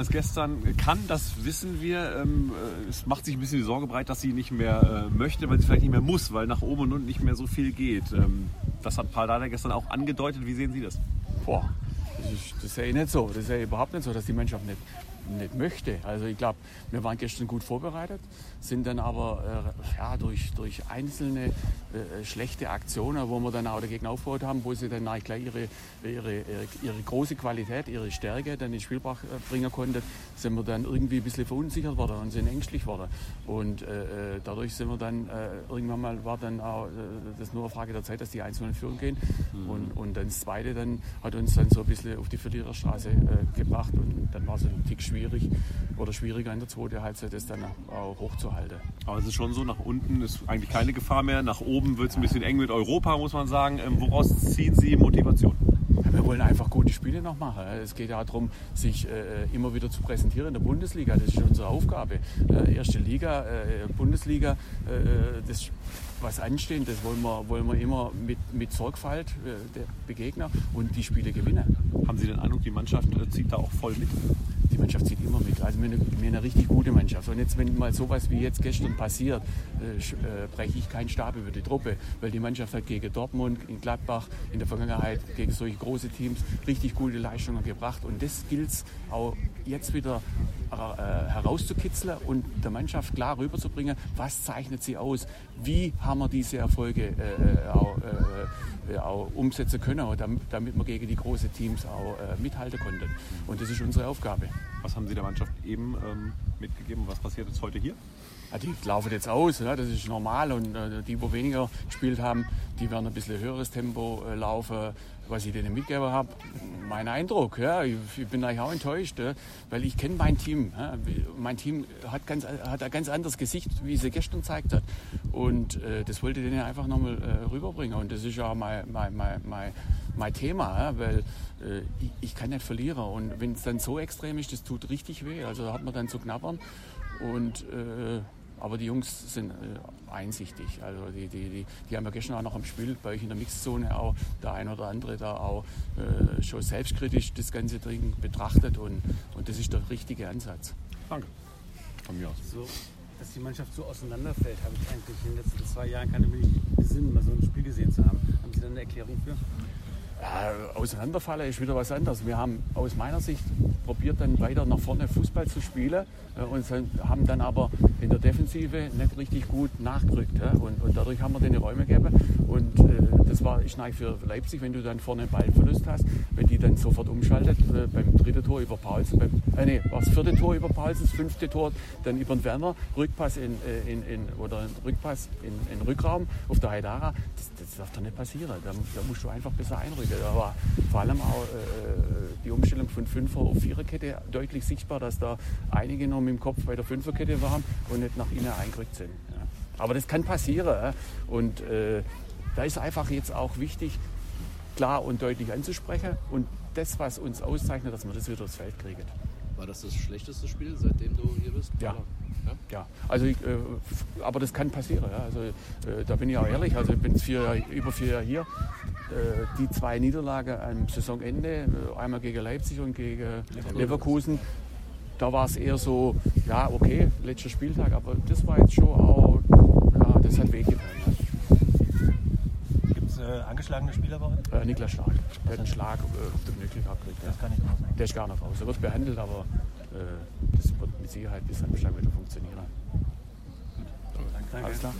als gestern kann, das wissen wir. Ähm, äh, es macht sich ein bisschen die Sorge breit, dass sie nicht mehr äh, möchte, weil sie vielleicht nicht mehr muss, weil nach oben und unten nicht mehr so viel geht. Ähm, das hat Paul Dada gestern auch angedeutet. Wie sehen Sie das? Boah, das, ist, das sehe ich nicht so. Das sehe ich überhaupt nicht so, dass die Mannschaft nicht, nicht möchte. Also ich glaube, wir waren gestern gut vorbereitet, sind dann aber äh, ja, durch, durch einzelne äh, schlechte Aktionen, wo wir dann auch dagegen aufgebaut haben, wo sie dann gleich ihre, ihre, ihre große Qualität, ihre Stärke dann ins Spiel bringen konnten, sind wir dann irgendwie ein bisschen verunsichert worden und sind ängstlich worden. Und äh, äh dadurch sind wir dann, äh, irgendwann mal war dann auch äh, das nur eine Frage der Zeit, dass die Einzelnen führen gehen. Mhm. Und, und dann das Zweite dann hat uns dann so ein bisschen auf die Verliererstraße gebracht und dann war es ein Tick schwierig oder schwieriger in der zweiten Halbzeit, das dann auch hochzuhalten. Aber es ist schon so, nach unten ist eigentlich keine Gefahr mehr, nach oben wird es ein bisschen eng mit Europa, muss man sagen. Ähm, woraus ziehen Sie Motivation? Wir wollen einfach gute Spiele noch machen. Es geht ja darum, sich äh, immer wieder zu präsentieren in der Bundesliga. Das ist unsere Aufgabe. Äh, erste Liga, äh, Bundesliga, das, was ansteht, das wollen wir, wollen wir immer mit, mit Sorgfalt der Begegner und die Spiele gewinnen. Haben Sie den Eindruck, die Mannschaft zieht da auch voll mit? Die Mannschaft zieht immer mit. Also wir wir eine richtig gute Mannschaft. Und jetzt, wenn mal sowas wie jetzt gestern passiert, äh, äh, breche ich keinen Stab über die Truppe, weil die Mannschaft hat gegen Dortmund, in Gladbach, in der Vergangenheit gegen solche große Teams richtig gute Leistungen gebracht. Und das gilt es auch jetzt wieder äh, herauszukitzeln und der Mannschaft klar rüberzubringen, was zeichnet sie aus, wie haben wir diese Erfolge äh, äh auch, äh, auch, umsetzen können, damit, damit wir gegen die großen Teams auch äh, mithalten konnten. Und das ist unsere Aufgabe. Was haben Sie der Mannschaft eben ähm, mitgegeben? Was passiert jetzt heute hier? Ja, die laufen jetzt aus, ja, das ist normal. Und äh, die, die weniger gespielt haben, die werden ein bisschen höheres Tempo äh, laufen, was ich denen mitgegeben habe. Mein Eindruck, ja, ich, ich bin eigentlich auch enttäuscht, ja, weil ich kenne mein Team. Ja. Mein Team hat, ganz, hat ein ganz anderes Gesicht, wie sie gestern gezeigt hat. Und äh, das wollte ich denen einfach nochmal äh, rüberbringen. Und das ist ja mein, mein, mein, mein, mein Thema, weil äh, ich, ich, kann nicht verlieren. Und wenn es dann so extrem ist, das tut richtig weh. Also da hat man dann zu knabbern. Und äh, aber die Jungs sind äh, einsichtig. Also die, die, die, die, haben ja gestern auch noch am Spiel bei euch in der Mixzone auch der ein oder andere da auch äh, schon selbstkritisch das ganze Ding betrachtet und, und das ist der richtige Ansatz. Danke. Von mir aus. So, dass die Mannschaft so auseinanderfällt, habe ich eigentlich in den letzten zwei Jahren keine besinnen, mal so ein Spiel gesehen zu haben. Haben Sie da eine Erklärung für? Ja, auseinanderfallen ist wieder was anderes. Wir haben aus meiner Sicht probiert dann weiter nach vorne Fußball zu spielen äh, und haben dann aber in der Defensive nicht richtig gut nachgerückt. Und, und dadurch haben wir den Räume gegeben. Und äh, das war ist für Leipzig, wenn du dann vorne einen Ballverlust hast, wenn die dann sofort umschaltet, äh, beim dritten Tor über Paulsen, beim, äh, nee, war das vierte Tor über Paulsen, das fünfte Tor dann über den Werner, Rückpass in, in, in oder Rückpass in, in Rückraum auf der Haidara, das, das darf doch nicht passieren. Da, da musst du einfach besser einrücken. Da war vor allem auch äh, die Umstellung von Fünfer auf Viererkette deutlich sichtbar, dass da einige noch mit dem Kopf bei der Fünferkette waren und nicht nach innen eingerückt sind. Ja. Aber das kann passieren. Und äh, da ist einfach jetzt auch wichtig, klar und deutlich anzusprechen und das, was uns auszeichnet, dass wir das wieder ins Feld kriegen. War das das schlechteste Spiel, seitdem du hier bist? Ja. Ja? ja, also ich, äh, aber das kann passieren. Ja. Also äh, da bin ich auch ehrlich. Also ich bin vier, über vier Jahre hier. Äh, die zwei Niederlagen am Saisonende, äh, einmal gegen Leipzig und gegen Leverkusen, da war es eher so, ja okay, letzter Spieltag, aber das war jetzt schon auch, ja, das hat wehgetan. Angeschlagene Spieler euch? Äh, Niklas Stark. Der hat einen Schlag äh, auf den Knöchel gehabt. Der ist gar nicht raus. Der ist gar nicht raus. Er wird behandelt, aber äh, das wird mit Sicherheit bis Samstag wieder funktionieren. Danke. Alles klar.